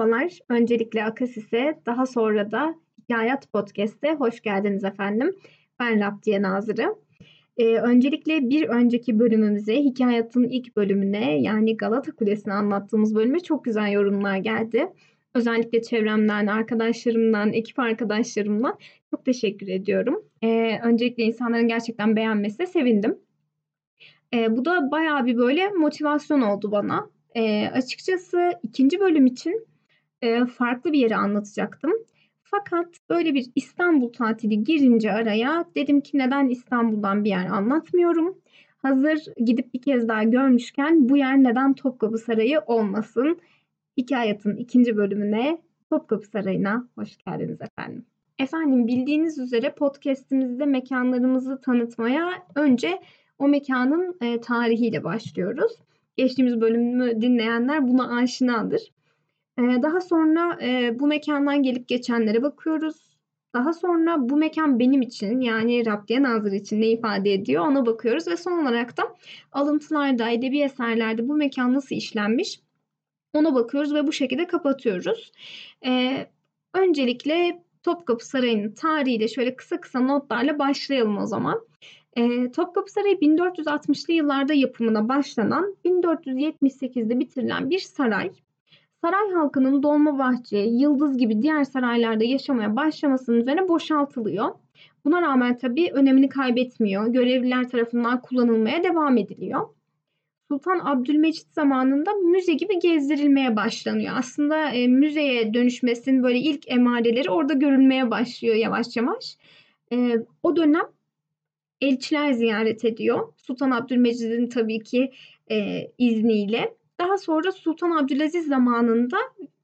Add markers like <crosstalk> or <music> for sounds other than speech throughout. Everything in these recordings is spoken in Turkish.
Merhabalar. Öncelikle Akasis'e, daha sonra da Hikayat Podcast'e hoş geldiniz efendim. Ben Rabdiye Nazırı. Ee, öncelikle bir önceki bölümümüze, Hikayat'ın ilk bölümüne yani Galata Kulesi'ni anlattığımız bölüme çok güzel yorumlar geldi. Özellikle çevremden, arkadaşlarımdan, ekip arkadaşlarımdan çok teşekkür ediyorum. Ee, öncelikle insanların gerçekten beğenmesine sevindim. Ee, bu da bayağı bir böyle motivasyon oldu bana. E, açıkçası ikinci bölüm için farklı bir yeri anlatacaktım. Fakat böyle bir İstanbul tatili girince araya dedim ki neden İstanbul'dan bir yer anlatmıyorum. Hazır gidip bir kez daha görmüşken bu yer neden Topkapı Sarayı olmasın? Hikayatın ikinci bölümüne Topkapı Sarayı'na hoş geldiniz efendim. Efendim bildiğiniz üzere podcastimizde mekanlarımızı tanıtmaya önce o mekanın e, tarihiyle başlıyoruz geçtiğimiz bölümü dinleyenler buna aşinadır. Ee, daha sonra e, bu mekandan gelip geçenlere bakıyoruz. Daha sonra bu mekan benim için yani Rabdiye Nazır için ne ifade ediyor ona bakıyoruz. Ve son olarak da alıntılarda, edebi eserlerde bu mekan nasıl işlenmiş ona bakıyoruz ve bu şekilde kapatıyoruz. Ee, öncelikle Topkapı Sarayı'nın tarihiyle şöyle kısa kısa notlarla başlayalım o zaman. E, Topkapı Sarayı 1460'lı yıllarda yapımına başlanan, 1478'de bitirilen bir saray. Saray halkının Dolmabahçe, Yıldız gibi diğer saraylarda yaşamaya başlamasının üzerine boşaltılıyor. Buna rağmen tabii önemini kaybetmiyor. Görevliler tarafından kullanılmaya devam ediliyor. Sultan Abdülmecit zamanında müze gibi gezdirilmeye başlanıyor. Aslında e, müzeye dönüşmesinin böyle ilk emareleri orada görülmeye başlıyor yavaş yavaş. E, o dönem elçiler ziyaret ediyor. Sultan Abdülmecid'in tabii ki e, izniyle. Daha sonra Sultan Abdülaziz zamanında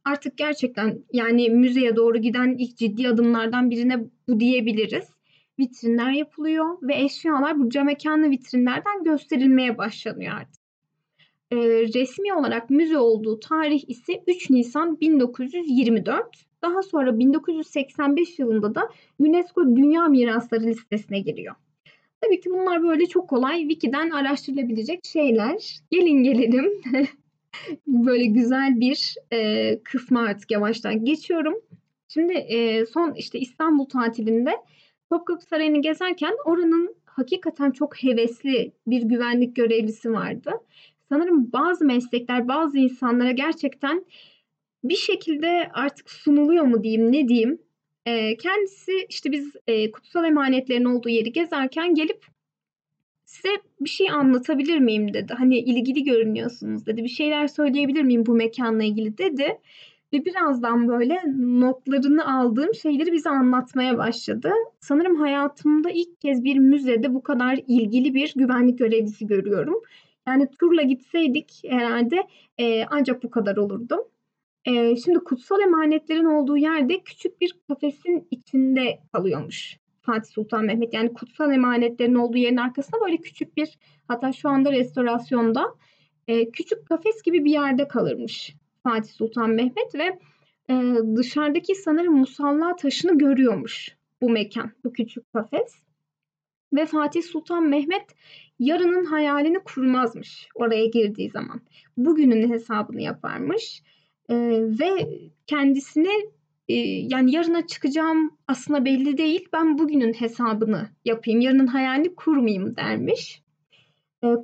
artık gerçekten yani müzeye doğru giden ilk ciddi adımlardan birine bu diyebiliriz. Vitrinler yapılıyor ve eşyalar bu cam mekanlı vitrinlerden gösterilmeye başlanıyor artık. E, resmi olarak müze olduğu tarih ise 3 Nisan 1924. Daha sonra 1985 yılında da UNESCO Dünya Mirasları listesine giriyor. Tabii ki bunlar böyle çok kolay Wiki'den araştırılabilecek şeyler. Gelin gelelim. <laughs> böyle güzel bir e, kısma artık yavaştan geçiyorum. Şimdi e, son işte İstanbul tatilinde Topkapı Sarayı'nı gezerken oranın hakikaten çok hevesli bir güvenlik görevlisi vardı. Sanırım bazı meslekler bazı insanlara gerçekten bir şekilde artık sunuluyor mu diyeyim ne diyeyim e, kendisi işte biz e, kutsal emanetlerin olduğu yeri gezerken gelip size bir şey anlatabilir miyim dedi. Hani ilgili görünüyorsunuz dedi. Bir şeyler söyleyebilir miyim bu mekanla ilgili dedi. Ve birazdan böyle notlarını aldığım şeyleri bize anlatmaya başladı. Sanırım hayatımda ilk kez bir müzede bu kadar ilgili bir güvenlik görevlisi görüyorum. Yani turla gitseydik herhalde e, ancak bu kadar olurdum. Ee, şimdi kutsal emanetlerin olduğu yerde küçük bir kafesin içinde kalıyormuş Fatih Sultan Mehmet. Yani kutsal emanetlerin olduğu yerin arkasında böyle küçük bir hatta şu anda restorasyonda e, küçük kafes gibi bir yerde kalırmış Fatih Sultan Mehmet ve e, dışarıdaki sanırım musalla taşını görüyormuş bu mekan, bu küçük kafes. Ve Fatih Sultan Mehmet yarının hayalini kurmazmış oraya girdiği zaman. Bugünün hesabını yaparmış e, ve kendisine e, yani yarına çıkacağım aslında belli değil. Ben bugünün hesabını yapayım, yarının hayalini kurmayayım dermiş.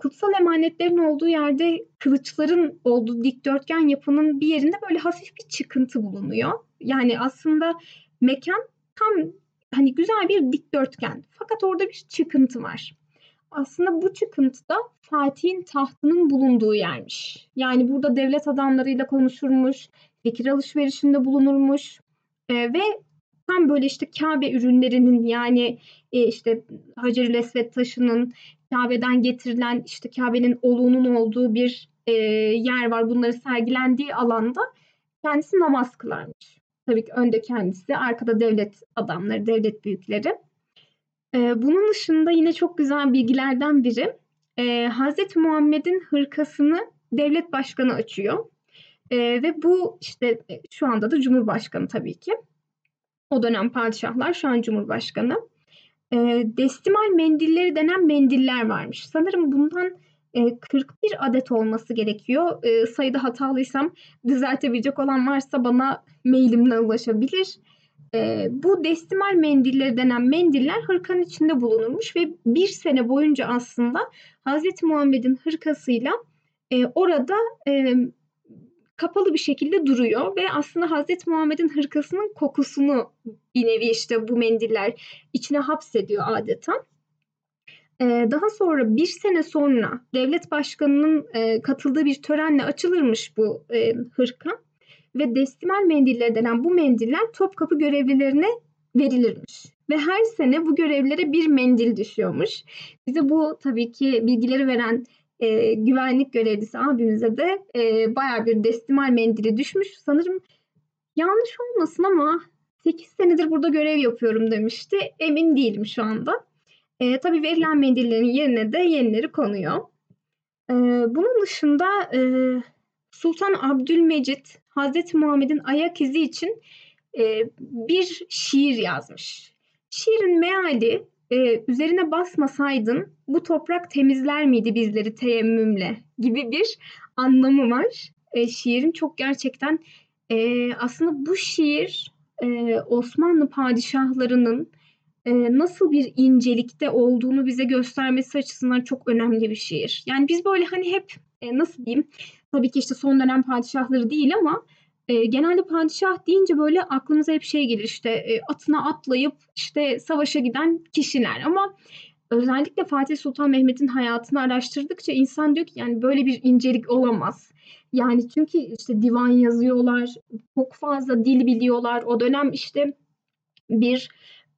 Kutsal emanetlerin olduğu yerde kılıçların olduğu dikdörtgen yapının bir yerinde böyle hafif bir çıkıntı bulunuyor. Yani aslında mekan tam hani güzel bir dikdörtgen. Fakat orada bir çıkıntı var aslında bu çıkıntı da Fatih'in tahtının bulunduğu yermiş. Yani burada devlet adamlarıyla konuşurmuş, fikir alışverişinde bulunurmuş e, ve tam böyle işte Kabe ürünlerinin yani e, işte Hacer-ül Esved taşının Kabe'den getirilen işte Kabe'nin oluğunun olduğu bir e, yer var. Bunları sergilendiği alanda kendisi namaz kılarmış. Tabii ki önde kendisi, arkada devlet adamları, devlet büyükleri. Ee, bunun dışında yine çok güzel bilgilerden biri e, Hazreti Muhammed'in hırkasını devlet başkanı açıyor. E, ve bu işte e, şu anda da Cumhurbaşkanı tabii ki. O dönem padişahlar şu an Cumhurbaşkanı. E, destimal mendilleri denen mendiller varmış. Sanırım bundan e, 41 adet olması gerekiyor. E, sayıda hatalıysam düzeltebilecek olan varsa bana mailimle ulaşabilir. E, bu destimal mendilleri denen mendiller hırkanın içinde bulunurmuş ve bir sene boyunca aslında Hazreti Muhammed'in hırkasıyla e, orada e, kapalı bir şekilde duruyor ve aslında Hazreti Muhammed'in hırkasının kokusunu bir nevi işte bu mendiller içine hapsediyor adeta. Ee, daha sonra bir sene sonra devlet başkanının e, katıldığı bir törenle açılırmış bu e, hırka ve destimal mendiller denen bu mendiller Topkapı görevlilerine verilirmiş. Ve her sene bu görevlere bir mendil düşüyormuş. Bize bu tabii ki bilgileri veren e, güvenlik görevlisi abimize de e, baya bir destimal mendili düşmüş. Sanırım yanlış olmasın ama 8 senedir burada görev yapıyorum demişti. Emin değilim şu anda. E, tabii verilen mendillerin yerine de yenileri konuyor. E, bunun dışında e, Sultan Abdülmecit Hazreti Muhammed'in ayak izi için e, bir şiir yazmış. Şiirin meali e, üzerine basmasaydın bu toprak temizler miydi bizleri teyemmümle gibi bir anlamı var. E, şiirin çok gerçekten e, aslında bu şiir e, Osmanlı padişahlarının e, nasıl bir incelikte olduğunu bize göstermesi açısından çok önemli bir şiir. Yani biz böyle hani hep e, nasıl diyeyim tabii ki işte son dönem padişahları değil ama e, genelde padişah deyince böyle aklımıza hep şey gelir işte e, atına atlayıp işte savaşa giden kişiler ama özellikle Fatih Sultan Mehmet'in hayatını araştırdıkça insan diyor ki yani böyle bir incelik olamaz. Yani çünkü işte divan yazıyorlar, çok fazla dil biliyorlar. O dönem işte bir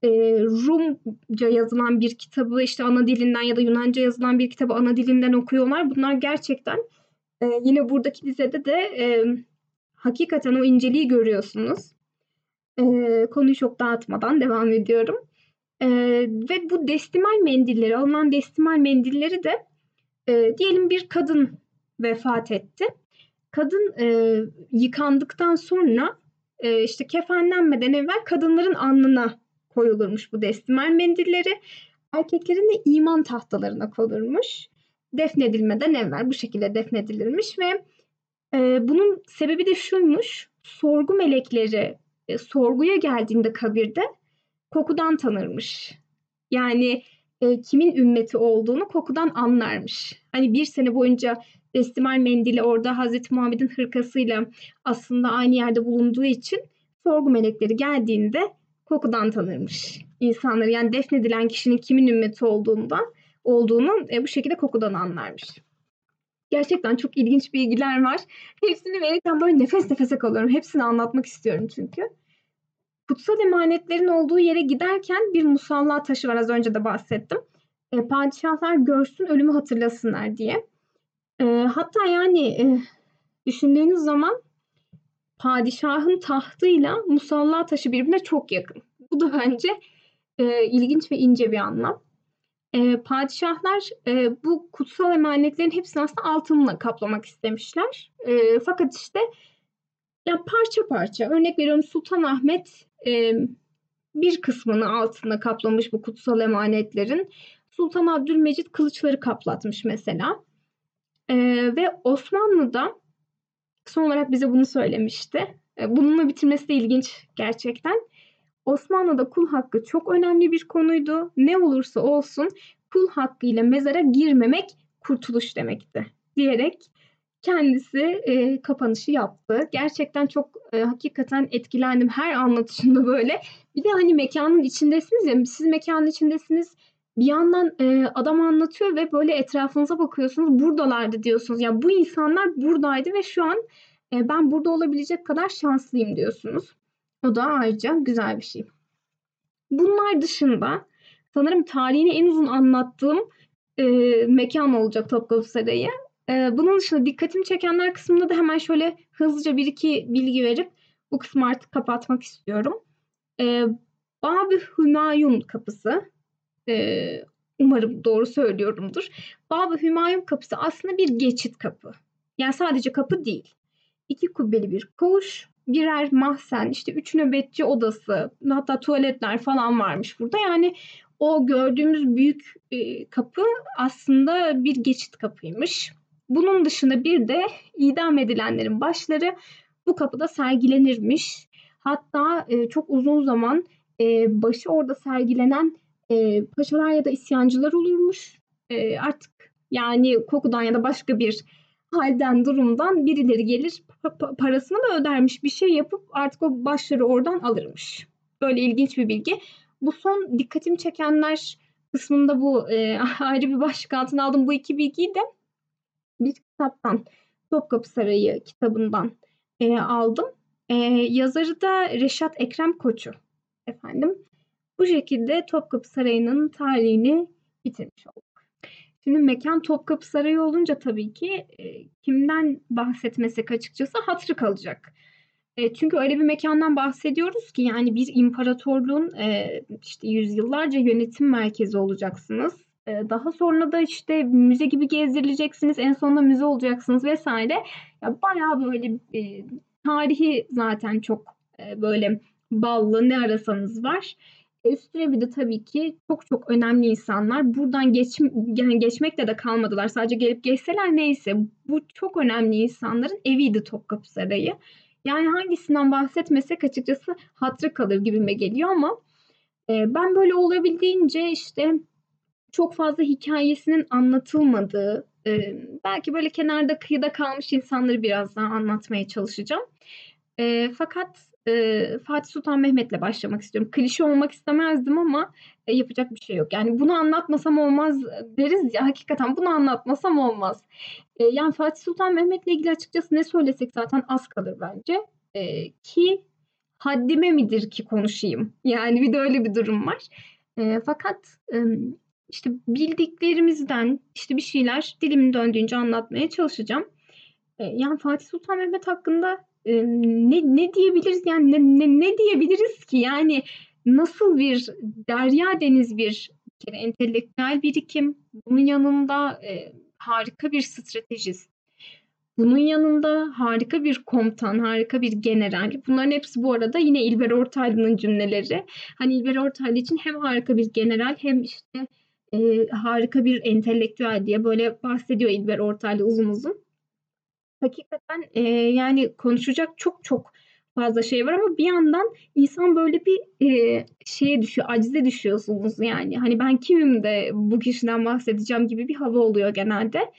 e, Rumca yazılan bir kitabı işte ana dilinden ya da Yunanca yazılan bir kitabı ana dilinden okuyorlar. Bunlar gerçekten e, yine buradaki dizede de e, hakikaten o inceliği görüyorsunuz. E, konuyu çok dağıtmadan devam ediyorum. E, ve bu destimal mendilleri, alınan destimal mendilleri de e, diyelim bir kadın vefat etti. Kadın e, yıkandıktan sonra e, işte kefenlenmeden evvel kadınların alnına koyulurmuş bu destimal mendilleri. Erkeklerin de iman tahtalarına konulmuş. Defnedilmeden evvel bu şekilde defnedilirmiş ve e, bunun sebebi de şuymuş. Sorgu melekleri e, sorguya geldiğinde kabirde kokudan tanırmış. Yani e, kimin ümmeti olduğunu kokudan anlarmış. Hani bir sene boyunca destimal mendili orada Hazreti Muhammed'in hırkasıyla aslında aynı yerde bulunduğu için sorgu melekleri geldiğinde kokudan tanırmış insanları. Yani defnedilen kişinin kimin ümmeti olduğundan olduğunu e, bu şekilde kokudan anlarmış. Gerçekten çok ilginç bilgiler var. Hepsini verirken böyle nefes nefese kalıyorum. Hepsini anlatmak istiyorum çünkü. Kutsal emanetlerin olduğu yere giderken bir musalla taşı var az önce de bahsettim. E, padişahlar görsün ölümü hatırlasınlar diye. E, hatta yani e, düşündüğünüz zaman padişahın tahtıyla musalla taşı birbirine çok yakın. Bu da bence e, ilginç ve ince bir anlam. E, padişahlar e, bu kutsal emanetlerin hepsini aslında altınla kaplamak istemişler. E, fakat işte yani parça parça örnek veriyorum Sultan Ahmet e, bir kısmını altında kaplamış bu kutsal emanetlerin. Sultan Abdülmecit kılıçları kaplatmış mesela. E, ve Osmanlı'da son olarak bize bunu söylemişti. E, bununla bitirmesi de ilginç gerçekten. Osmanlı'da kul hakkı çok önemli bir konuydu. Ne olursa olsun kul hakkıyla mezara girmemek kurtuluş demekti diyerek kendisi e, kapanışı yaptı. Gerçekten çok e, hakikaten etkilendim her anlatışında böyle. Bir de hani mekanın içindesiniz ya siz mekanın içindesiniz bir yandan e, adam anlatıyor ve böyle etrafınıza bakıyorsunuz buradalardı diyorsunuz. Ya yani bu insanlar buradaydı ve şu an e, ben burada olabilecek kadar şanslıyım diyorsunuz. O da ayrıca güzel bir şey. Bunlar dışında sanırım tarihini en uzun anlattığım e, mekan olacak Topkapı Sarayı. E, bunun dışında dikkatimi çekenler kısmında da hemen şöyle hızlıca bir iki bilgi verip bu kısmı artık kapatmak istiyorum. E, Bab-ı Hümayun kapısı. E, umarım doğru söylüyorumdur. Bab-ı Hümayun kapısı aslında bir geçit kapı. Yani sadece kapı değil. İki kubbeli bir koğuş birer mahzen, işte üç nöbetçi odası, hatta tuvaletler falan varmış burada. Yani o gördüğümüz büyük e, kapı aslında bir geçit kapıymış. Bunun dışında bir de idam edilenlerin başları bu kapıda sergilenirmiş. Hatta e, çok uzun zaman e, başı orada sergilenen e, paşalar ya da isyancılar olurmuş. E, artık yani kokudan ya da başka bir halden durumdan birileri gelir parasını mı ödermiş bir şey yapıp artık o başları oradan alırmış. Böyle ilginç bir bilgi. Bu son dikkatimi çekenler kısmında bu e, <laughs> ayrı bir başlık altına aldım bu iki bilgiyi de bir kitaptan Topkapı Sarayı kitabından e, aldım. E, yazarı da Reşat Ekrem Koçu efendim. Bu şekilde Topkapı Sarayı'nın tarihini bitirmiş olduk. Şimdi mekan Topkapı Sarayı olunca tabii ki e, kimden bahsetmesek açıkçası hatırı kalacak. E, çünkü öyle bir mekandan bahsediyoruz ki yani bir imparatorluğun e, işte yüzyıllarca yönetim merkezi olacaksınız. E, daha sonra da işte müze gibi gezdirileceksiniz. En sonunda müze olacaksınız vesaire. Ya bayağı böyle e, tarihi zaten çok e, böyle ballı ne arasanız var. E, üstüne bir de tabii ki çok çok önemli insanlar buradan geç, yani geçmekle de kalmadılar. Sadece gelip geçseler neyse. Bu çok önemli insanların eviydi Topkapı Sarayı. Yani hangisinden bahsetmesek açıkçası hatırı kalır gibime geliyor ama e, ben böyle olabildiğince işte çok fazla hikayesinin anlatılmadığı, e, belki böyle kenarda kıyıda kalmış insanları biraz daha anlatmaya çalışacağım. E, fakat e, Fatih Sultan Mehmet'le başlamak istiyorum. Klişe olmak istemezdim ama e, yapacak bir şey yok. Yani bunu anlatmasam olmaz deriz ya hakikaten bunu anlatmasam olmaz. E, yani Fatih Sultan Mehmet'le ilgili açıkçası ne söylesek zaten az kalır bence. E, ki haddime midir ki konuşayım? <laughs> Yani bir de öyle bir durum var. E, fakat e, işte bildiklerimizden işte bir şeyler dilimin döndüğünce anlatmaya çalışacağım. E, yani Fatih Sultan Mehmet hakkında ne ne diyebiliriz yani ne, ne, ne diyebiliriz ki yani nasıl bir derya deniz bir kere entelektüel birikim bunun yanında e, harika bir stratejist bunun yanında harika bir komutan, harika bir general. Bunların hepsi bu arada yine İlber Ortaylı'nın cümleleri. Hani İlber Ortaylı için hem harika bir general hem işte e, harika bir entelektüel diye böyle bahsediyor İlber Ortaylı uzun uzun. Hakikaten e, yani konuşacak çok çok fazla şey var ama bir yandan insan böyle bir e, şeye düşüyor, acize düşüyorsunuz yani. Hani ben kimim de bu kişiden bahsedeceğim gibi bir hava oluyor genelde.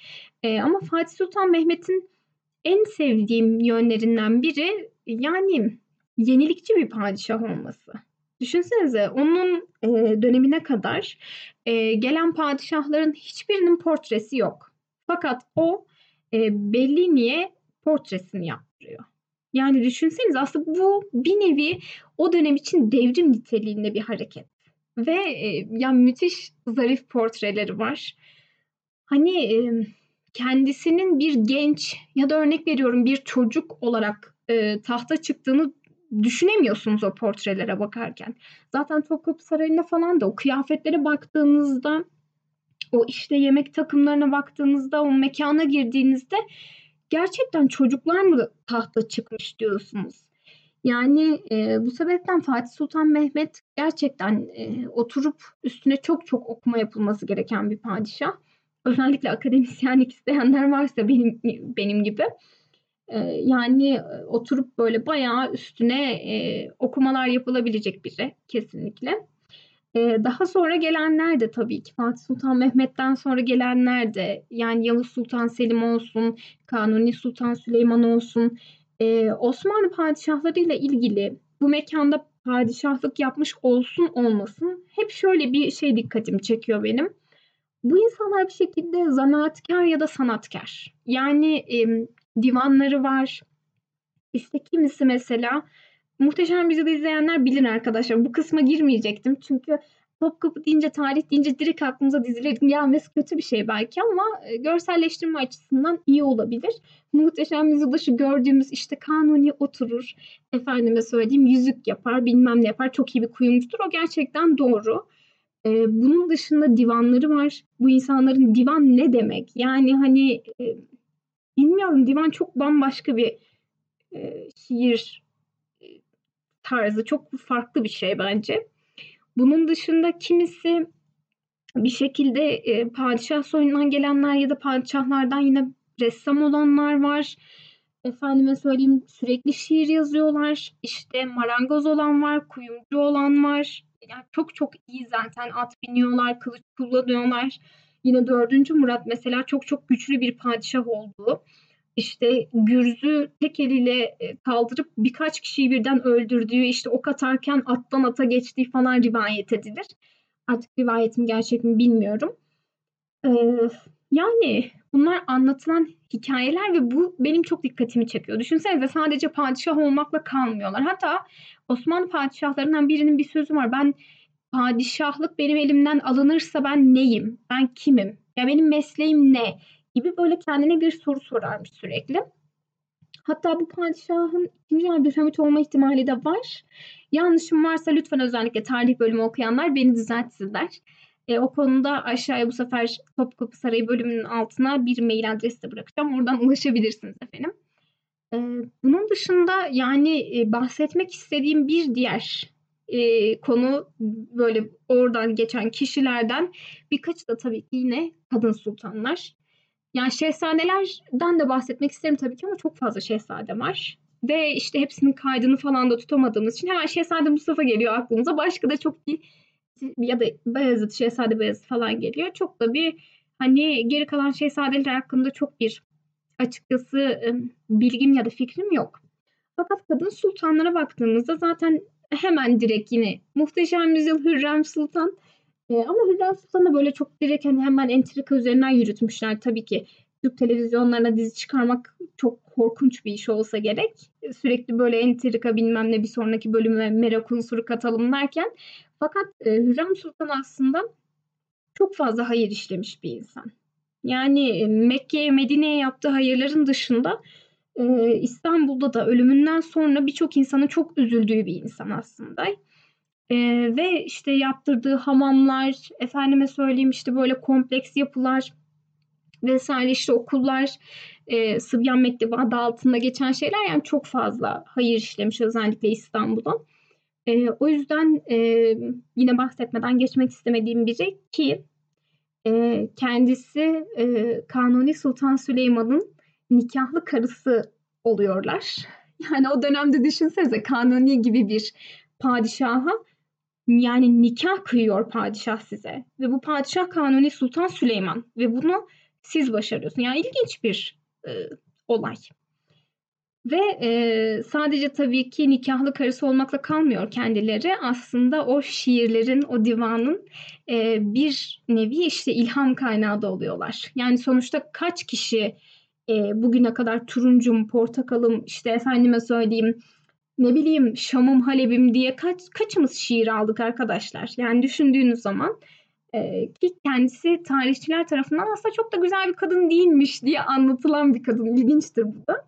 E, ama Fatih Sultan Mehmet'in en sevdiğim yönlerinden biri yani yenilikçi bir padişah olması. Düşünsenize onun e, dönemine kadar e, gelen padişahların hiçbirinin portresi yok. Fakat o e, Bellini'ye portresini yaptırıyor. Yani düşünseniz aslında bu bir nevi o dönem için devrim niteliğinde bir hareket. Ve e, ya müthiş zarif portreleri var. Hani e, kendisinin bir genç ya da örnek veriyorum bir çocuk olarak e, tahta çıktığını düşünemiyorsunuz o portrelere bakarken. Zaten Topkapı Sarayı'na falan da o kıyafetlere baktığınızda o işte yemek takımlarına baktığınızda o mekana girdiğinizde gerçekten çocuklar mı tahta çıkmış diyorsunuz. Yani e, bu sebepten Fatih Sultan Mehmet gerçekten e, oturup üstüne çok çok okuma yapılması gereken bir padişah. Özellikle akademisyenlik <laughs> isteyenler varsa benim benim gibi yani oturup böyle bayağı üstüne e, okumalar yapılabilecek biri kesinlikle. E, daha sonra gelenler de tabii ki Fatih Sultan Mehmet'ten sonra gelenler de yani Yavuz Sultan Selim olsun, Kanuni Sultan Süleyman olsun, e, Osmanlı padişahlarıyla ilgili bu mekanda padişahlık yapmış olsun olmasın hep şöyle bir şey dikkatimi çekiyor benim. Bu insanlar bir şekilde zanaatkar ya da sanatkar. Yani divanları var. İşte kimisi mesela Muhteşem Yüzyıl'ı izleyenler bilir arkadaşlar. Bu kısma girmeyecektim. Çünkü Topkapı deyince, tarih deyince direkt aklımıza dizilerin gelmesi kötü bir şey belki ama e, görselleştirme açısından iyi olabilir. Muhteşem Yüzyıl'da şu gördüğümüz işte kanuni oturur, efendime söyleyeyim yüzük yapar, bilmem ne yapar, çok iyi bir kuyumcudur. O gerçekten doğru. Ee, bunun dışında divanları var. Bu insanların divan ne demek? Yani hani e, bilmiyorum divan çok bambaşka bir e, şiir tarzı. Çok farklı bir şey bence. Bunun dışında kimisi bir şekilde e, padişah soyundan gelenler ya da padişahlardan yine ressam olanlar var. Efendime söyleyeyim sürekli şiir yazıyorlar. İşte marangoz olan var, kuyumcu olan var. Yani çok çok iyi zaten at biniyorlar, kılıç kullanıyorlar. Yine 4. Murat mesela çok çok güçlü bir padişah oldu. İşte Gürz'ü tek eliyle e, kaldırıp birkaç kişiyi birden öldürdüğü, işte ok atarken attan ata geçtiği falan rivayet edilir. Artık rivayetim gerçek mi bilmiyorum. Ee, yani bunlar anlatılan hikayeler ve bu benim çok dikkatimi çekiyor. Düşünsenize sadece padişah olmakla kalmıyorlar. Hatta Osmanlı padişahlarından birinin bir sözü var. Ben padişahlık benim elimden alınırsa ben neyim? Ben kimim? Ya benim mesleğim ne? Gibi böyle kendine bir soru sorarmış sürekli. Hatta bu padişahın ikinci Abdülhamit olma ihtimali de var. Yanlışım varsa lütfen özellikle tarih bölümü okuyanlar beni düzeltsinler. E, o konuda aşağıya bu sefer Topkapı Sarayı bölümünün altına bir mail adresi de bırakacağım. Oradan ulaşabilirsiniz efendim. E, bunun dışında yani e, bahsetmek istediğim bir diğer e, konu böyle oradan geçen kişilerden birkaç da tabii ki yine kadın sultanlar. Yani şehzadelerden de bahsetmek isterim tabii ki ama çok fazla şehzade var. Ve işte hepsinin kaydını falan da tutamadığımız için hemen Şehzade Mustafa geliyor aklımıza. Başka da çok bir ya da Beyazıt, Şehzade Beyazıt falan geliyor. Çok da bir hani geri kalan şehzadeler hakkında çok bir açıkçası bilgim ya da fikrim yok. Fakat kadın sultanlara baktığımızda zaten hemen direkt yine Muhteşem Yüzyıl Hürrem Sultan e, ama Hürrem Sultan'ı böyle çok direkt hani hemen entrika üzerinden yürütmüşler. Tabii ki Türk televizyonlarına dizi çıkarmak çok korkunç bir iş olsa gerek. Sürekli böyle entrika bilmem ne bir sonraki bölüme merak unsuru katalım derken. Fakat e, Hürrem Sultan aslında çok fazla hayır işlemiş bir insan. Yani e, Mekke'ye, Medine'ye yaptığı hayırların dışında e, İstanbul'da da ölümünden sonra birçok insanın çok üzüldüğü bir insan aslında. E, ve işte yaptırdığı hamamlar, efendime söyleyeyim işte böyle kompleks yapılar vesaire işte okullar, e, Sıbyan Mektebi adı altında geçen şeyler yani çok fazla hayır işlemiş özellikle İstanbul'da. E, o yüzden e, yine bahsetmeden geçmek istemediğim biri ki e, kendisi e, Kanuni Sultan Süleyman'ın nikahlı karısı oluyorlar. <laughs> Yani o dönemde düşünsenize Kanuni gibi bir padişaha yani nikah kıyıyor padişah size. Ve bu padişah Kanuni Sultan Süleyman. Ve bunu siz başarıyorsunuz. Yani ilginç bir e, olay. Ve e, sadece tabii ki nikahlı karısı olmakla kalmıyor kendileri. Aslında o şiirlerin, o divanın e, bir nevi işte ilham kaynağı da oluyorlar. Yani sonuçta kaç kişi e, bugüne kadar turuncum, portakalım, işte efendime söyleyeyim ne bileyim Şam'ım, Halep'im diye kaç kaçımız şiir aldık arkadaşlar. Yani düşündüğünüz zaman e, ki kendisi tarihçiler tarafından aslında çok da güzel bir kadın değilmiş diye anlatılan bir kadın. İlginçtir bu da.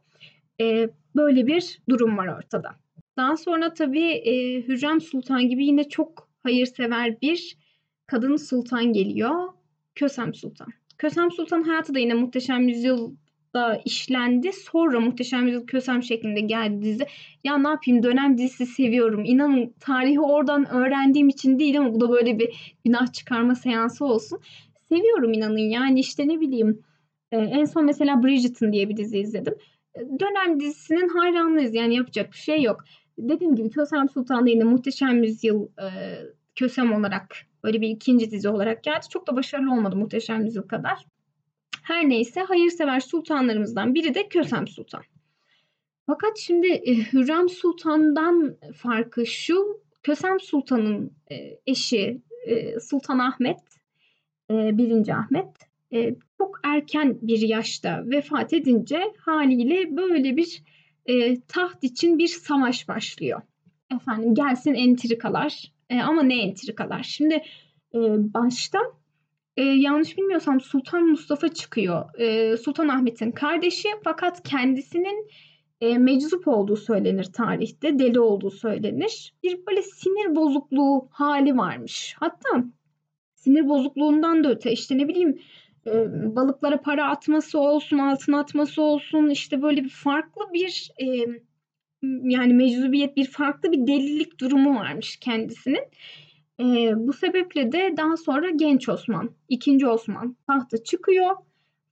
E, böyle bir durum var ortada. Daha sonra tabii e, Hürrem Sultan gibi yine çok hayırsever bir kadın sultan geliyor. Kösem Sultan. Kösem Sultan hayatı da yine Muhteşem Yüzyıl da işlendi. Sonra Muhteşem Yüzyıl Kösem şeklinde geldi dizi. Ya ne yapayım dönem dizisi seviyorum. İnanın tarihi oradan öğrendiğim için değil ama bu da böyle bir günah çıkarma seansı olsun. Seviyorum inanın yani işte ne bileyim. E, en son mesela Bridgerton diye bir dizi izledim. E, dönem dizisinin hayranlıyız yani yapacak bir şey yok. Dediğim gibi Kösem Sultan da yine Muhteşem Yüzyıl e, Kösem olarak böyle bir ikinci dizi olarak geldi. Çok da başarılı olmadı Muhteşem Yüzyıl kadar. Her neyse hayırsever sultanlarımızdan biri de Kösem Sultan. Fakat şimdi e, Hürrem Sultan'dan farkı şu, Kösem Sultan'ın e, eşi e, Sultan Ahmet, e, 1. Ahmet çok erken bir yaşta vefat edince haliyle böyle bir taht için bir savaş başlıyor. Efendim gelsin entrikalar ama ne entrikalar? Şimdi başta e, yanlış bilmiyorsam Sultan Mustafa çıkıyor. E, Sultan Ahmet'in kardeşi fakat kendisinin e, meczup olduğu söylenir tarihte. Deli olduğu söylenir. Bir böyle sinir bozukluğu hali varmış. Hatta sinir bozukluğundan da öte işte ne bileyim e, balıklara para atması olsun, altın atması olsun işte böyle bir farklı bir e, yani meczubiyet bir farklı bir delilik durumu varmış kendisinin. E, bu sebeple de daha sonra genç Osman, ikinci Osman tahta çıkıyor.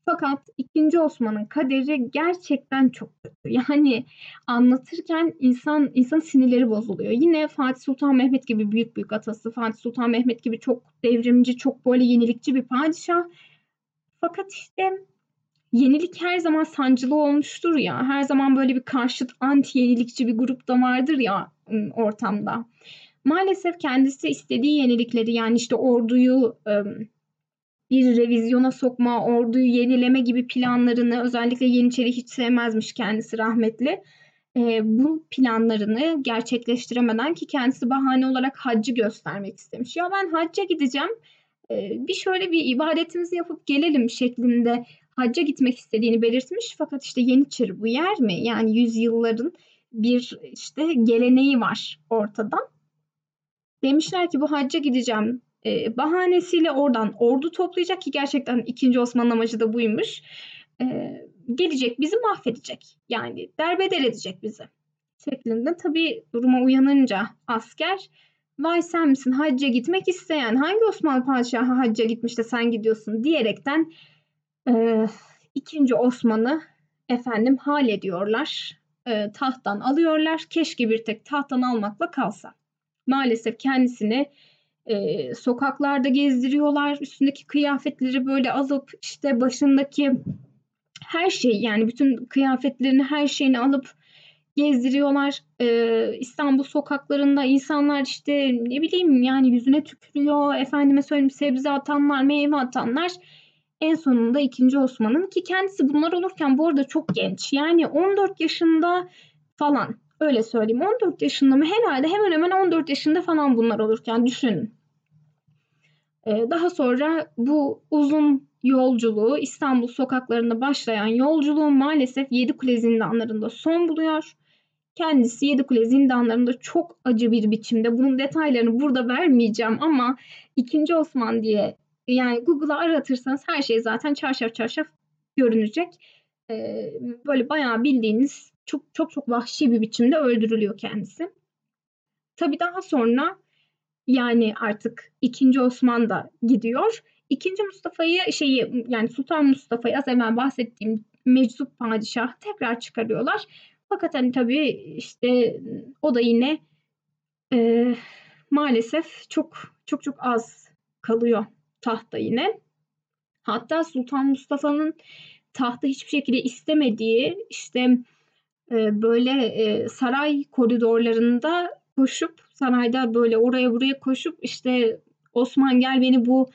Fakat ikinci Osman'ın kaderi gerçekten çok kötü. Yani anlatırken insan insan sinirleri bozuluyor. Yine Fatih Sultan Mehmet gibi büyük büyük atası, Fatih Sultan Mehmet gibi çok devrimci, çok böyle yenilikçi bir padişah. Fakat işte yenilik her zaman sancılı olmuştur ya. Her zaman böyle bir karşıt anti yenilikçi bir grup da vardır ya ıı, ortamda. Maalesef kendisi istediği yenilikleri yani işte orduyu bir revizyona sokma, orduyu yenileme gibi planlarını özellikle Yeniçeri hiç sevmezmiş kendisi rahmetli. bu planlarını gerçekleştiremeden ki kendisi bahane olarak haccı göstermek istemiş. Ya ben hacca gideceğim bir şöyle bir ibadetimizi yapıp gelelim şeklinde hacca gitmek istediğini belirtmiş. Fakat işte Yeniçeri bu yer mi? Yani yüzyılların bir işte geleneği var ortada. Demişler ki bu hacca gideceğim e, bahanesiyle oradan ordu toplayacak ki gerçekten 2. Osmanlı amacı da buymuş. E, gelecek bizi mahvedecek. Yani derbeder edecek bizi. Şeklinde tabii duruma uyanınca asker vay sen misin hacca gitmek isteyen hangi Osmanlı padişahı hacca gitmiş de sen gidiyorsun diyerekten e, ikinci Osman'ı efendim hal ediyorlar. E, tahttan alıyorlar. Keşke bir tek tahttan almakla kalsa. Maalesef kendisini e, sokaklarda gezdiriyorlar. Üstündeki kıyafetleri böyle alıp işte başındaki her şey yani bütün kıyafetlerini her şeyini alıp gezdiriyorlar. Ee, İstanbul sokaklarında insanlar işte ne bileyim yani yüzüne tükürüyor. Efendime söyleyeyim sebze atanlar, meyve atanlar. En sonunda 2. Osman'ın ki kendisi bunlar olurken bu arada çok genç. Yani 14 yaşında falan öyle söyleyeyim. 14 yaşında mı? Herhalde hemen hemen 14 yaşında falan bunlar olurken düşünün. Ee, daha sonra bu uzun yolculuğu İstanbul sokaklarında başlayan yolculuğu maalesef Yedikule zindanlarında son buluyor. Kendisi Yedikule zindanlarında çok acı bir biçimde bunun detaylarını burada vermeyeceğim ama 2. Osman diye yani Google'a aratırsanız her şey zaten çarşaf çarşaf görünecek. Ee, böyle bayağı bildiğiniz çok çok çok vahşi bir biçimde öldürülüyor kendisi. Tabii daha sonra yani artık ikinci Osman da gidiyor. İkinci Mustafa'yı şeyi yani Sultan Mustafa'yı az evvel bahsettiğim meczup padişah tekrar çıkarıyorlar. Fakat hani tabii işte o da yine e, maalesef çok çok çok az kalıyor tahta yine. Hatta Sultan Mustafa'nın tahta hiçbir şekilde istemediği işte böyle saray koridorlarında koşup sarayda böyle oraya buraya koşup işte Osman gel beni bu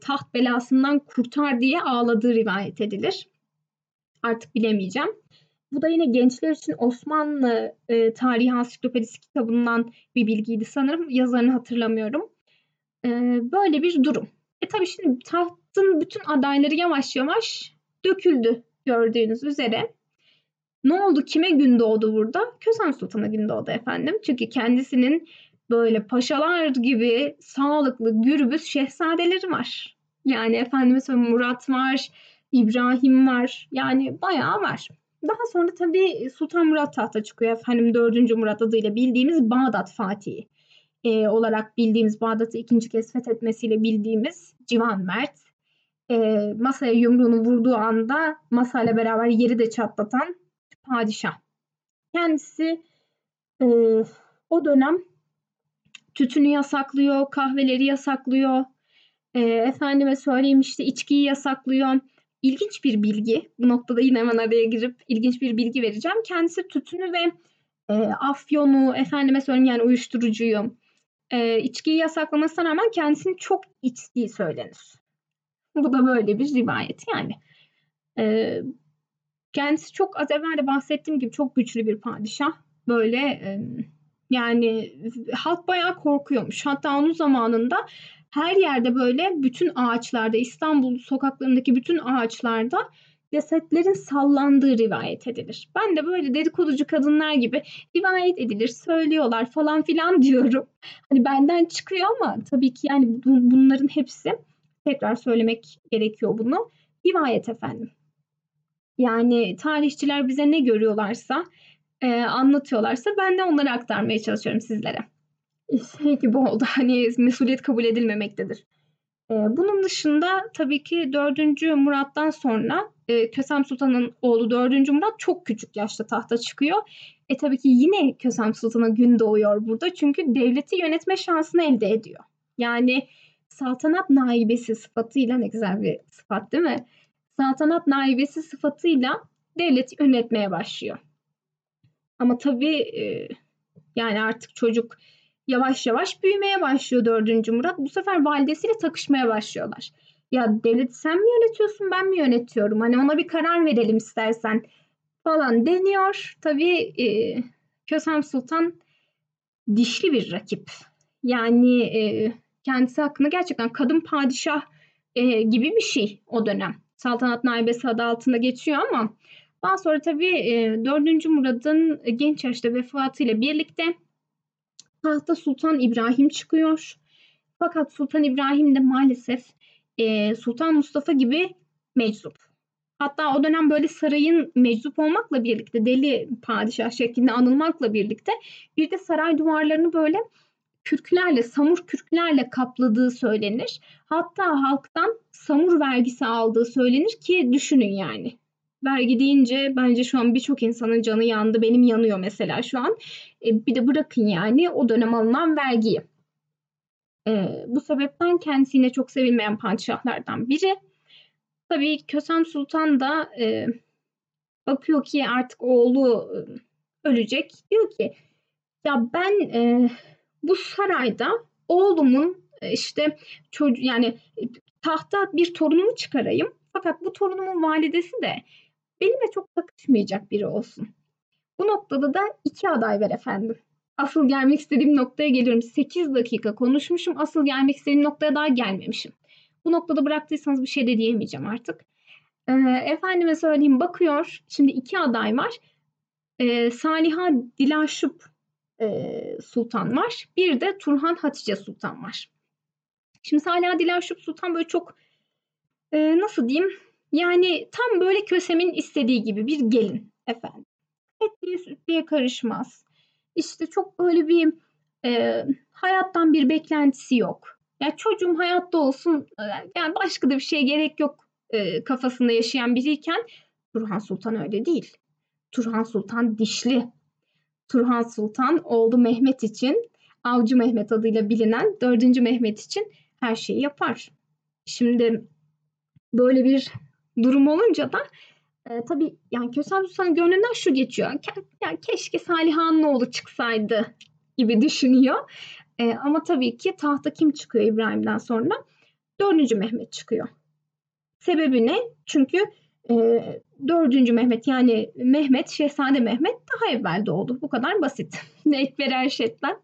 taht belasından kurtar diye ağladığı rivayet edilir. Artık bilemeyeceğim. Bu da yine gençler için Osmanlı e, Tarihi Ansiklopedisi kitabından bir bilgiydi sanırım. Yazarını hatırlamıyorum. E, böyle bir durum. E tabii şimdi tahtın bütün adayları yavaş yavaş döküldü gördüğünüz üzere. Ne oldu? Kime gün doğdu burada? Kösem Sultan'a gün doğdu efendim. Çünkü kendisinin böyle paşalar gibi sağlıklı, gürbüz şehzadeleri var. Yani söyleyeyim Murat var, İbrahim var. Yani bayağı var. Daha sonra tabii Sultan Murat tahta çıkıyor. Efendim 4. Murat adıyla bildiğimiz Bağdat Fatihi e, olarak bildiğimiz Bağdat'ı ikinci kez fethetmesiyle bildiğimiz Civan Mert. E, masaya yumruğunu vurduğu anda masayla beraber yeri de çatlatan padişah. Kendisi e, o dönem tütünü yasaklıyor, kahveleri yasaklıyor. E, efendime söyleyeyim işte içkiyi yasaklıyor. İlginç bir bilgi. Bu noktada yine hemen araya girip ilginç bir bilgi vereceğim. Kendisi tütünü ve e, afyonu, efendime söyleyeyim yani uyuşturucuyu, e, içkiyi yasaklamasına rağmen kendisini çok içtiği söylenir. Bu da böyle bir rivayet yani. E, Kendisi çok az evvel de bahsettiğim gibi çok güçlü bir padişah. Böyle yani halk bayağı korkuyormuş. Hatta onun zamanında her yerde böyle bütün ağaçlarda İstanbul sokaklarındaki bütün ağaçlarda cesetlerin sallandığı rivayet edilir. Ben de böyle dedikoducu kadınlar gibi rivayet edilir, söylüyorlar falan filan <laughs> diyorum. Hani benden çıkıyor ama tabii ki yani bunların hepsi tekrar söylemek gerekiyor bunu. Rivayet efendim. Yani tarihçiler bize ne görüyorlarsa, e, anlatıyorlarsa ben de onları aktarmaya çalışıyorum sizlere. şey gibi oldu. <laughs> Hani mesuliyet kabul edilmemektedir. Ee, bunun dışında tabii ki 4. Murat'tan sonra e, Kösem Sultan'ın oğlu 4. Murat çok küçük yaşta tahta çıkıyor. E tabii ki yine Kösem Sultan'a gün doğuyor burada. Çünkü devleti yönetme şansını elde ediyor. Yani saltanat naibesi sıfatıyla ne güzel bir sıfat değil mi? Saltanat naibesi sıfatıyla devleti yönetmeye başlıyor. Ama tabii e, yani artık çocuk yavaş yavaş büyümeye başlıyor 4. Murat. Bu sefer validesiyle takışmaya başlıyorlar. Ya devlet sen mi yönetiyorsun ben mi yönetiyorum? Hani ona bir karar verelim istersen falan deniyor. Tabii e, Kösem Sultan dişli bir rakip. Yani e, kendisi hakkında gerçekten kadın padişah gibi bir şey o dönem. Saltanat naibesi adı altında geçiyor ama daha sonra tabii e, 4. Murad'ın genç yaşta vefatıyla birlikte tahta Sultan İbrahim çıkıyor. Fakat Sultan İbrahim de maalesef e, Sultan Mustafa gibi meczup. Hatta o dönem böyle sarayın meczup olmakla birlikte deli padişah şeklinde anılmakla birlikte bir de saray duvarlarını böyle kürklerle, samur kürklerle kapladığı söylenir. Hatta halktan samur vergisi aldığı söylenir ki düşünün yani. Vergi deyince bence şu an birçok insanın canı yandı. Benim yanıyor mesela şu an. E, bir de bırakın yani o dönem alınan vergiyi. E, bu sebepten kendisine çok sevilmeyen padişahlardan biri. Tabii Kösem Sultan da e, bakıyor ki artık oğlu e, ölecek. Diyor ki ya ben e, bu sarayda oğlumun e, işte çocuğu yani e, tahta bir torunumu çıkarayım. Fakat bu torunumun validesi de benimle çok takışmayacak biri olsun. Bu noktada da iki aday ver efendim. Asıl gelmek istediğim noktaya geliyorum. 8 dakika konuşmuşum. Asıl gelmek istediğim noktaya daha gelmemişim. Bu noktada bıraktıysanız bir şey de diyemeyeceğim artık. Ee, efendime söyleyeyim bakıyor. Şimdi iki aday var. Ee, Saliha Dilaşup e, Sultan var. Bir de Turhan Hatice Sultan var. Şimdi Saliha Dilaşup Sultan böyle çok e, nasıl diyeyim yani tam böyle Kösem'in istediği gibi bir gelin efendim. Etliye sütlüye karışmaz. İşte çok böyle bir e, hayattan bir beklentisi yok. Yani çocuğum hayatta olsun yani başka da bir şeye gerek yok e, kafasında yaşayan biriyken Turhan Sultan öyle değil. Turhan Sultan dişli. Turhan Sultan oğlu Mehmet için Avcı Mehmet adıyla bilinen 4. Mehmet için her şeyi yapar. Şimdi böyle bir durum olunca da e, tabii yani Kösem Sultan'ın gönlünden şu geçiyor. Ke- yani keşke Salihan'ın oğlu çıksaydı gibi düşünüyor. E, ama tabii ki tahta kim çıkıyor İbrahim'den sonra? Dördüncü Mehmet çıkıyor. Sebebi ne? Çünkü e, dördüncü Mehmet yani Mehmet, Şehzade Mehmet daha evvel doğdu. Bu kadar basit. <laughs> Ekber Erşet'ten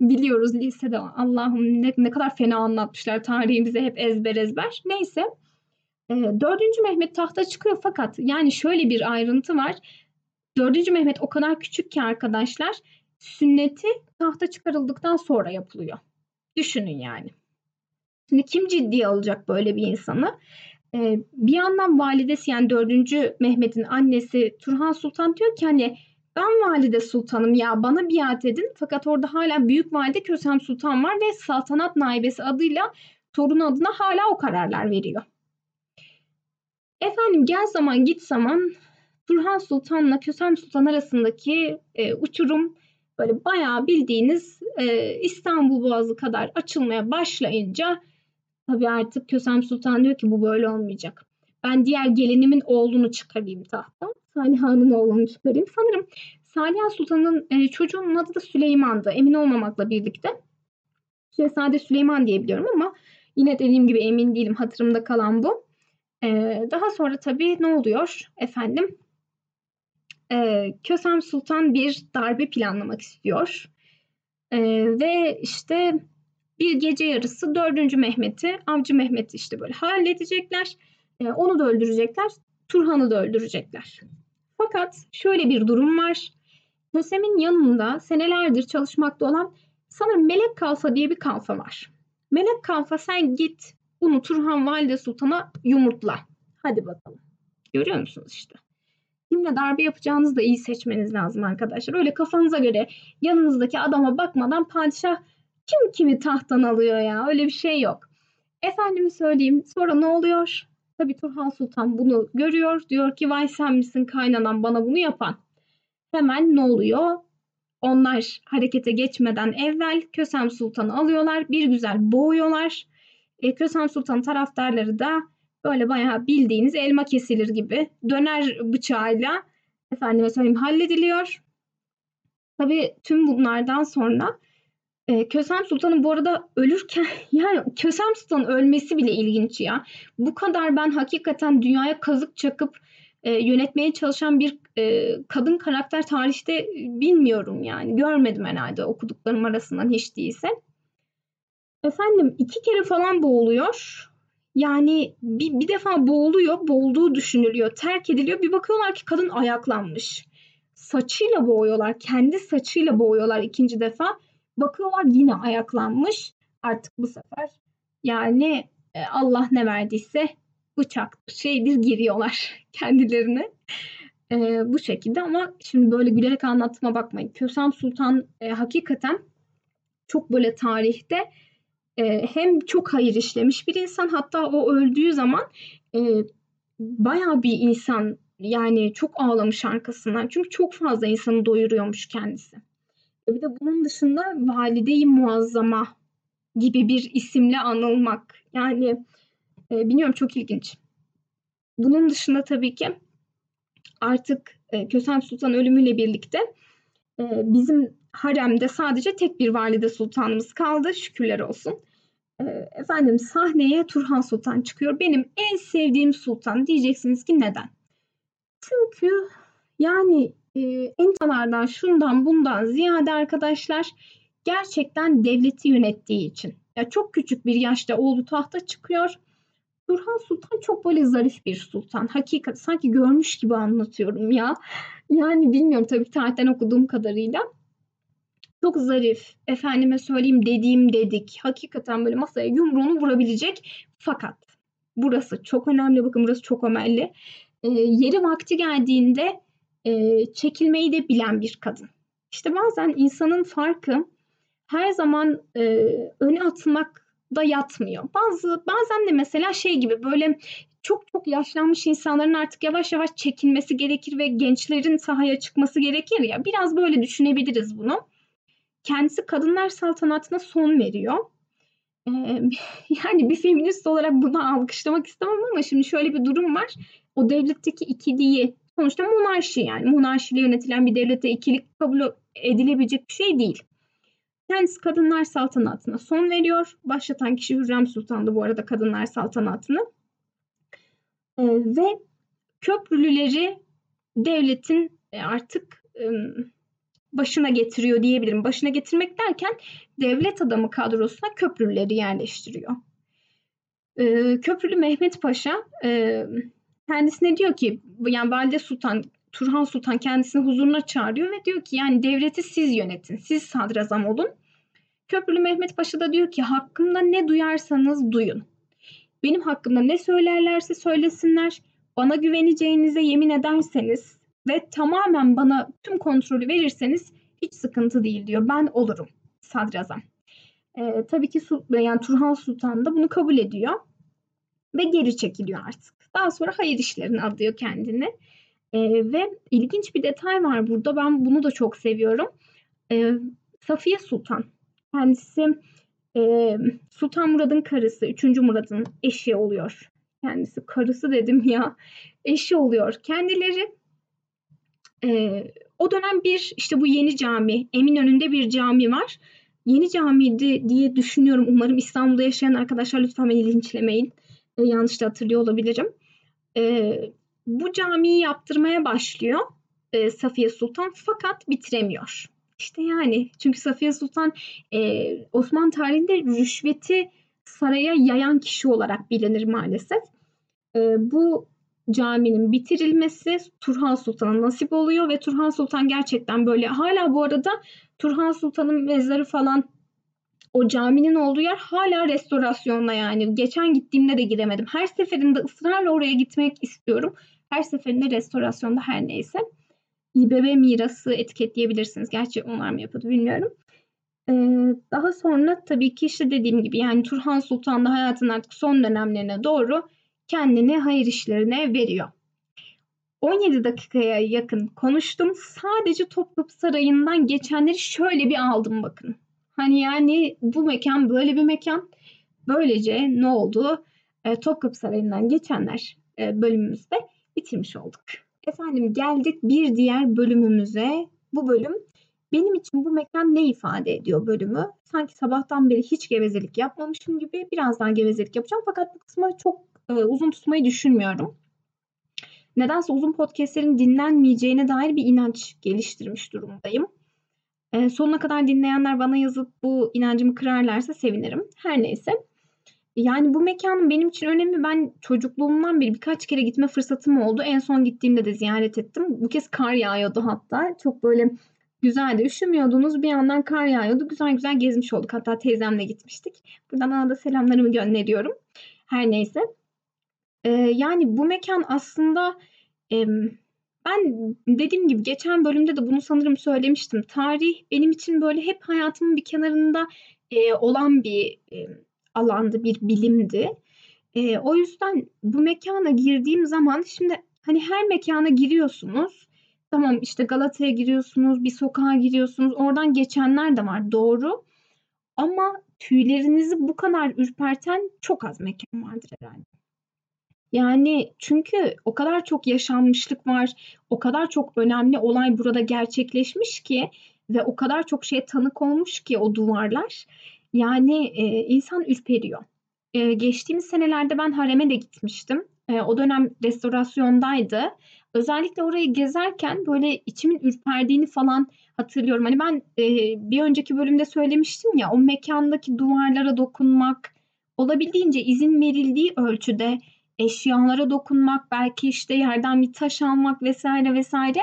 biliyoruz lisede. Allah'ım ne, ne kadar fena anlatmışlar tarihimize hep ezber ezber. Neyse. E, dördüncü Mehmet tahta çıkıyor fakat yani şöyle bir ayrıntı var. Dördüncü Mehmet o kadar küçük ki arkadaşlar sünneti tahta çıkarıldıktan sonra yapılıyor. Düşünün yani. Şimdi kim ciddiye alacak böyle bir insanı? Ee, bir yandan validesi yani 4. Mehmet'in annesi Turhan Sultan diyor ki hani ben valide sultanım ya bana biat edin. Fakat orada hala büyük valide Kösem Sultan var ve saltanat naibesi adıyla torun adına hala o kararlar veriyor. Efendim gel zaman git zaman Turhan Sultan'la Kösem Sultan arasındaki e, uçurum böyle bayağı bildiğiniz e, İstanbul Boğazı kadar açılmaya başlayınca tabii artık Kösem Sultan diyor ki bu böyle olmayacak. Ben diğer gelinimin oğlunu çıkarayım tahta. Saliha'nın oğlunu çıkarayım. Sanırım Saliha Sultan'ın e, çocuğunun adı da Süleyman'dı. Emin olmamakla birlikte. Şehzade Süleyman diye biliyorum ama yine dediğim gibi emin değilim. Hatırımda kalan bu. E, daha sonra tabii ne oluyor efendim? E, Kösem Sultan bir darbe planlamak istiyor. E, ve işte bir gece yarısı 4. Mehmet'i, Avcı Mehmet'i işte böyle halledecekler. E, onu da öldürecekler. Turhan'ı da öldürecekler. Fakat şöyle bir durum var. Kösem'in yanında senelerdir çalışmakta olan sanırım Melek Kalfa diye bir kalfa var. Melek Kalfa sen git bunu Turhan Valide Sultan'a yumurtla. Hadi bakalım. Görüyor musunuz işte? Kimle darbe yapacağınızı da iyi seçmeniz lazım arkadaşlar. Öyle kafanıza göre yanınızdaki adama bakmadan padişah Kim kimi tahttan alıyor ya? Öyle bir şey yok. Efendime söyleyeyim. Sonra ne oluyor? Tabii Turhan Sultan bunu görüyor. Diyor ki vay sen misin kaynanan bana bunu yapan. Hemen ne oluyor? Onlar harekete geçmeden evvel Kösem Sultan'ı alıyorlar. Bir güzel boğuyorlar. E, Kösem Sultan taraftarları da böyle bayağı bildiğiniz elma kesilir gibi döner bıçağıyla efendime söyleyeyim hallediliyor. Tabii tüm bunlardan sonra e, Kösem Sultan'ın bu arada ölürken <laughs> yani Kösem Sultan'ın ölmesi bile ilginç ya. Bu kadar ben hakikaten dünyaya kazık çakıp e, yönetmeye çalışan bir e, kadın karakter tarihte bilmiyorum yani. Görmedim herhalde okuduklarım arasından hiç değilse. Efendim iki kere falan boğuluyor. Yani bir, bir defa boğuluyor, boğulduğu düşünülüyor, terk ediliyor. Bir bakıyorlar ki kadın ayaklanmış. Saçıyla boğuyorlar, kendi saçıyla boğuyorlar ikinci defa. Bakıyorlar yine ayaklanmış. Artık bu sefer yani e, Allah ne verdiyse bıçak şeydir giriyorlar <laughs> kendilerine. E, bu şekilde ama şimdi böyle gülerek anlattığıma bakmayın. Kösem Sultan e, hakikaten çok böyle tarihte e, hem çok hayır işlemiş bir insan hatta o öldüğü zaman e, bayağı bir insan yani çok ağlamış arkasından. Çünkü çok fazla insanı doyuruyormuş kendisi. Bir de bunun dışında Valide-i Muazzama gibi bir isimle anılmak. Yani e, bilmiyorum çok ilginç. Bunun dışında tabii ki artık e, Kösem Sultan ölümüyle birlikte e, bizim haremde sadece tek bir valide sultanımız kaldı. Şükürler olsun. E, efendim sahneye Turhan Sultan çıkıyor. Benim en sevdiğim sultan. Diyeceksiniz ki neden? Çünkü yani e, entralardan şundan bundan ziyade arkadaşlar gerçekten devleti yönettiği için. Ya çok küçük bir yaşta oğlu tahta çıkıyor. Turhan Sultan çok böyle zarif bir sultan. Hakikat sanki görmüş gibi anlatıyorum ya. Yani bilmiyorum tabii tarihten okuduğum kadarıyla. Çok zarif. Efendime söyleyeyim dediğim dedik. Hakikaten böyle masaya yumruğunu vurabilecek. Fakat burası çok önemli. Bakın burası çok önemli. E, yeri vakti geldiğinde e, çekilmeyi de bilen bir kadın. İşte bazen insanın farkı her zaman e, öne atılmak da yatmıyor. Bazı bazen de mesela şey gibi böyle çok çok yaşlanmış insanların artık yavaş yavaş çekilmesi gerekir ve gençlerin sahaya çıkması gerekir ya. Biraz böyle düşünebiliriz bunu. Kendisi kadınlar saltanatına son veriyor. Ee, <laughs> yani bir feminist olarak bunu alkışlamak istemem ama şimdi şöyle bir durum var. O devletteki ikiliği sonuçta monarşi yani monarşiyle yönetilen bir devlete ikilik kabul edilebilecek bir şey değil. Kendisi kadınlar saltanatına son veriyor. Başlatan kişi Hürrem Sultan'dı bu arada kadınlar saltanatını. E, ve köprülüleri devletin e, artık başına getiriyor diyebilirim. Başına getirmek derken devlet adamı kadrosuna köprülüleri yerleştiriyor. E, Köprülü Mehmet Paşa kendisine diyor ki yani Valide Sultan Turhan Sultan kendisini huzuruna çağırıyor ve diyor ki yani devleti siz yönetin. Siz sadrazam olun. Köprülü Mehmet Paşa da diyor ki hakkımda ne duyarsanız duyun. Benim hakkımda ne söylerlerse söylesinler. Bana güveneceğinize yemin ederseniz ve tamamen bana tüm kontrolü verirseniz hiç sıkıntı değil diyor. Ben olurum sadrazam. Ee, tabii ki yani Turhan Sultan da bunu kabul ediyor ve geri çekiliyor artık. Daha sonra hayır işlerine adıyor kendini. Ee, ve ilginç bir detay var burada. Ben bunu da çok seviyorum. Ee, Safiye Sultan Kendisi e, Sultan Murad'ın karısı, 3. Murad'ın eşi oluyor. Kendisi karısı dedim ya, eşi oluyor. Kendileri e, o dönem bir işte bu yeni cami, Eminönü'nde bir cami var. Yeni camiydi diye düşünüyorum. Umarım İstanbul'da yaşayan arkadaşlar lütfen beni linçlemeyin. E, yanlış hatırlıyor olabilirim. E, bu camiyi yaptırmaya başlıyor e, Safiye Sultan fakat bitiremiyor. İşte yani çünkü Safiye Sultan e, Osmanlı tarihinde rüşveti saraya yayan kişi olarak bilinir maalesef. E, bu caminin bitirilmesi Turhan Sultan'a nasip oluyor ve Turhan Sultan gerçekten böyle hala bu arada Turhan Sultan'ın mezarı falan o caminin olduğu yer hala restorasyonda yani. Geçen gittiğimde de gidemedim. Her seferinde ısrarla oraya gitmek istiyorum. Her seferinde restorasyonda her neyse. İBB mirası etiketleyebilirsiniz. Gerçi onlar mı yapıyordu bilmiyorum. daha sonra tabii ki işte dediğim gibi yani Turhan Sultan da hayatın artık son dönemlerine doğru kendini hayır işlerine veriyor. 17 dakikaya yakın konuştum. Sadece Topkapı Sarayı'ndan geçenleri şöyle bir aldım bakın. Hani yani bu mekan böyle bir mekan. Böylece ne oldu? E, Topkapı Sarayı'ndan geçenler e, bölümümüzde bitirmiş olduk. Efendim geldik bir diğer bölümümüze. Bu bölüm benim için bu mekan ne ifade ediyor bölümü? Sanki sabahtan beri hiç gevezelik yapmamışım gibi birazdan gevezelik yapacağım. Fakat bu kısmı çok e, uzun tutmayı düşünmüyorum. Nedense uzun podcastlerin dinlenmeyeceğine dair bir inanç geliştirmiş durumdayım. E, sonuna kadar dinleyenler bana yazıp bu inancımı kırarlarsa sevinirim. Her neyse. Yani bu mekanın benim için önemli. Ben çocukluğumdan beri birkaç kere gitme fırsatım oldu. En son gittiğimde de ziyaret ettim. Bu kez kar yağıyordu hatta. Çok böyle güzeldi. Üşümüyordunuz. Bir yandan kar yağıyordu. Güzel güzel gezmiş olduk. Hatta teyzemle gitmiştik. Buradan ona da selamlarımı gönderiyorum. Her neyse. Ee, yani bu mekan aslında e, ben dediğim gibi geçen bölümde de bunu sanırım söylemiştim. Tarih benim için böyle hep hayatımın bir kenarında e, olan bir e, alandı, bir bilimdi. E, o yüzden bu mekana girdiğim zaman şimdi hani her mekana giriyorsunuz. Tamam işte Galata'ya giriyorsunuz, bir sokağa giriyorsunuz. Oradan geçenler de var doğru. Ama tüylerinizi bu kadar ürperten çok az mekan vardır herhalde. Yani çünkü o kadar çok yaşanmışlık var, o kadar çok önemli olay burada gerçekleşmiş ki ve o kadar çok şeye tanık olmuş ki o duvarlar. Yani e, insan ürperiyor. E, geçtiğimiz senelerde ben hareme de gitmiştim. E, o dönem restorasyondaydı. Özellikle orayı gezerken böyle içimin ürperdiğini falan hatırlıyorum. Hani ben e, bir önceki bölümde söylemiştim ya o mekandaki duvarlara dokunmak, olabildiğince izin verildiği ölçüde eşyalara dokunmak, belki işte yerden bir taş almak vesaire vesaire.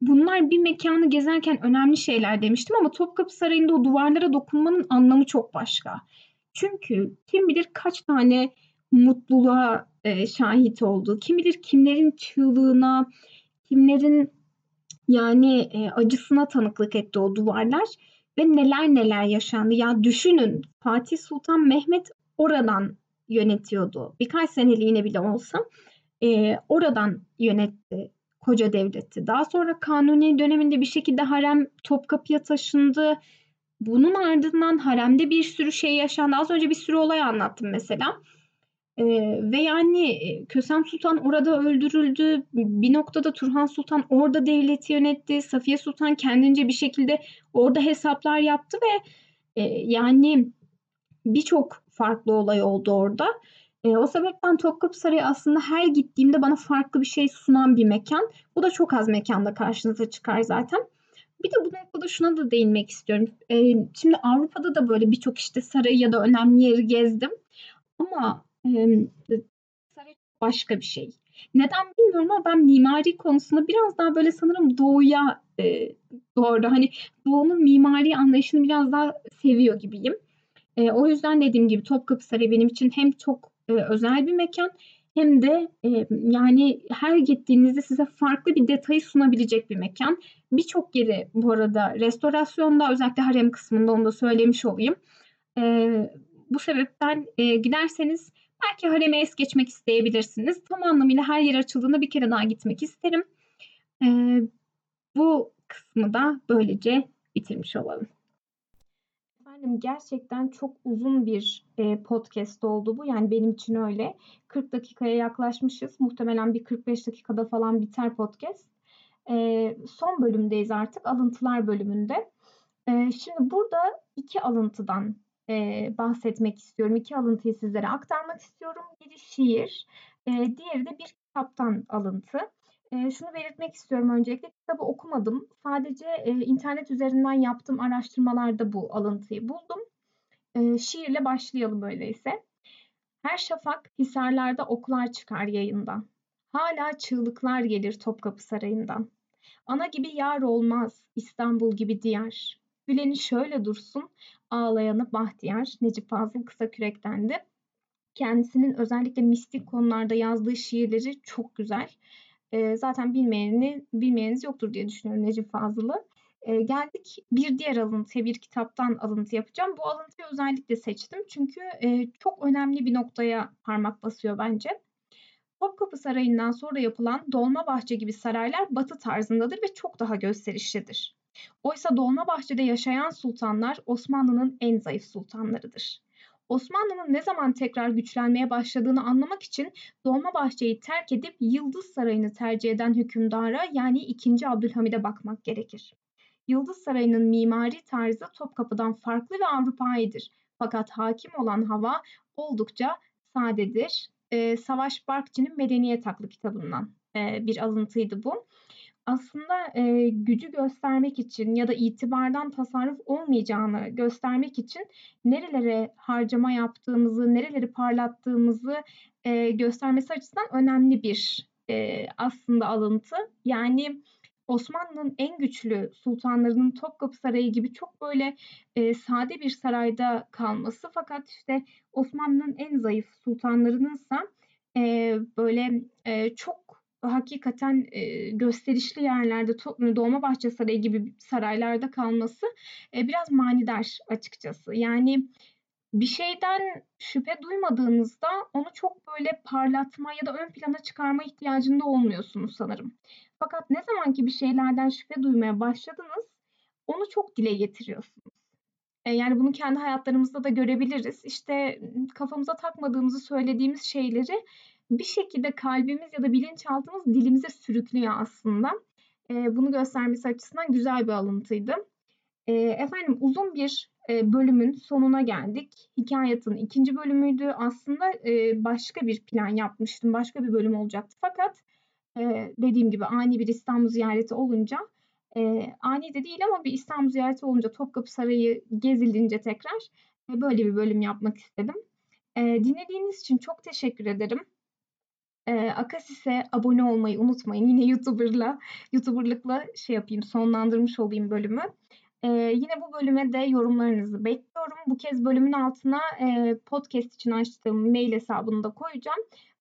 Bunlar bir mekanı gezerken önemli şeyler demiştim ama Topkapı Sarayı'nda o duvarlara dokunmanın anlamı çok başka. Çünkü kim bilir kaç tane mutluluğa e, şahit oldu. Kim bilir kimlerin çığlığına, kimlerin yani e, acısına tanıklık etti o duvarlar ve neler neler yaşandı. Ya düşünün Fatih Sultan Mehmet oradan yönetiyordu. Birkaç seneliğine bile olsa e, oradan yönetti koca devleti. Daha sonra Kanuni döneminde bir şekilde harem Topkapı'ya taşındı. Bunun ardından haremde bir sürü şey yaşandı. Az önce bir sürü olay anlattım mesela. Ee, ve yani Kösem Sultan orada öldürüldü. Bir noktada Turhan Sultan orada devleti yönetti. Safiye Sultan kendince bir şekilde orada hesaplar yaptı ve e, yani birçok farklı olay oldu orada. E, o sebepten Topkapı Sarayı aslında her gittiğimde bana farklı bir şey sunan bir mekan. Bu da çok az mekanda karşınıza çıkar zaten. Bir de bu noktada şuna da değinmek istiyorum. E, şimdi Avrupa'da da böyle birçok işte sarayı ya da önemli yeri gezdim. Ama e, saray başka bir şey. Neden bilmiyorum ama ben mimari konusunda biraz daha böyle sanırım doğuya e, doğru. Hani doğunun mimari anlayışını biraz daha seviyor gibiyim. E, o yüzden dediğim gibi Topkapı Sarayı benim için hem çok e, özel bir mekan hem de e, yani her gittiğinizde size farklı bir detayı sunabilecek bir mekan. Birçok yeri bu arada restorasyonda özellikle harem kısmında onu da söylemiş olayım. E, bu sebepten e, giderseniz belki hareme es geçmek isteyebilirsiniz. Tam anlamıyla her yer açıldığında bir kere daha gitmek isterim. E, bu kısmı da böylece bitirmiş olalım. Efendim gerçekten çok uzun bir e, podcast oldu bu. Yani benim için öyle. 40 dakikaya yaklaşmışız. Muhtemelen bir 45 dakikada falan biter podcast. E, son bölümdeyiz artık. Alıntılar bölümünde. E, şimdi burada iki alıntıdan e, bahsetmek istiyorum. İki alıntıyı sizlere aktarmak istiyorum. Biri şiir, e, diğeri de bir kitaptan alıntı. Eee, şunu belirtmek istiyorum öncelikle, kitabı okumadım. Sadece, eee, internet üzerinden yaptığım araştırmalarda bu alıntıyı buldum. Eee, şiirle başlayalım öyleyse. Her şafak hisarlarda oklar çıkar yayından. Hala çığlıklar gelir Topkapı Sarayı'ndan. Ana gibi yar olmaz, İstanbul gibi diyar. Güleni şöyle dursun, ağlayanı bahtiyar. Necip Fazıl Kısakürek'tendi. Kendisinin özellikle mistik konularda yazdığı şiirleri çok güzel. E, zaten bilmeyeni, bilmeyeniniz yoktur diye düşünüyorum Necip Fazıl'ı. E, geldik bir diğer alıntıya, bir kitaptan alıntı yapacağım. Bu alıntıyı özellikle seçtim çünkü e, çok önemli bir noktaya parmak basıyor bence. Topkapı Sarayı'ndan sonra yapılan Dolmabahçe gibi saraylar batı tarzındadır ve çok daha gösterişlidir. Oysa Dolmabahçe'de yaşayan sultanlar Osmanlı'nın en zayıf sultanlarıdır. Osmanlı'nın ne zaman tekrar güçlenmeye başladığını anlamak için Dolmabahçe'yi terk edip Yıldız Sarayı'nı tercih eden hükümdara yani 2. Abdülhamid'e bakmak gerekir. Yıldız Sarayı'nın mimari tarzı Topkapı'dan farklı ve Avrupaidir. Fakat hakim olan hava oldukça sadedir. Ee, Savaş Barkçı'nın Medeniyet Aklı kitabından e, bir alıntıydı bu aslında e, gücü göstermek için ya da itibardan tasarruf olmayacağını göstermek için nerelere harcama yaptığımızı, nereleri parlattığımızı e, göstermesi açısından önemli bir e, aslında alıntı. Yani Osmanlı'nın en güçlü sultanlarının Topkapı Sarayı gibi çok böyle e, sade bir sarayda kalması fakat işte Osmanlı'nın en zayıf sultanlarınınsa e, böyle e, çok hakikaten e, gösterişli yerlerde Dolmabahçe Sarayı gibi saraylarda kalması e, biraz manidar açıkçası. Yani bir şeyden şüphe duymadığınızda onu çok böyle parlatma ya da ön plana çıkarma ihtiyacında olmuyorsunuz sanırım. Fakat ne zaman ki bir şeylerden şüphe duymaya başladınız onu çok dile getiriyorsunuz. E, yani bunu kendi hayatlarımızda da görebiliriz. İşte kafamıza takmadığımızı söylediğimiz şeyleri bir şekilde kalbimiz ya da bilinçaltımız dilimize sürüklüyor aslında. E, bunu göstermesi açısından güzel bir alıntıydı. E, efendim uzun bir e, bölümün sonuna geldik. Hikayetin ikinci bölümüydü. Aslında e, başka bir plan yapmıştım. Başka bir bölüm olacaktı. Fakat e, dediğim gibi ani bir İstanbul ziyareti olunca e, ani de değil ama bir İstanbul ziyareti olunca Topkapı Sarayı gezilince tekrar e, böyle bir bölüm yapmak istedim. E, dinlediğiniz için çok teşekkür ederim. E, Akasis'e abone olmayı unutmayın. Yine YouTuber'la, YouTuber'lıkla şey yapayım, sonlandırmış olayım bölümü. E, yine bu bölüme de yorumlarınızı bekliyorum. Bu kez bölümün altına e, podcast için açtığım mail hesabını da koyacağım.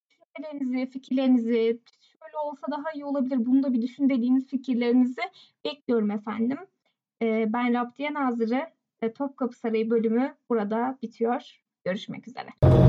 Düşüncelerinizi, fikirlerinizi, şöyle olsa daha iyi olabilir, bunu da bir düşün dediğiniz fikirlerinizi bekliyorum efendim. E, ben Raptiye Nazırı. Topkapı Sarayı bölümü burada bitiyor. Görüşmek üzere.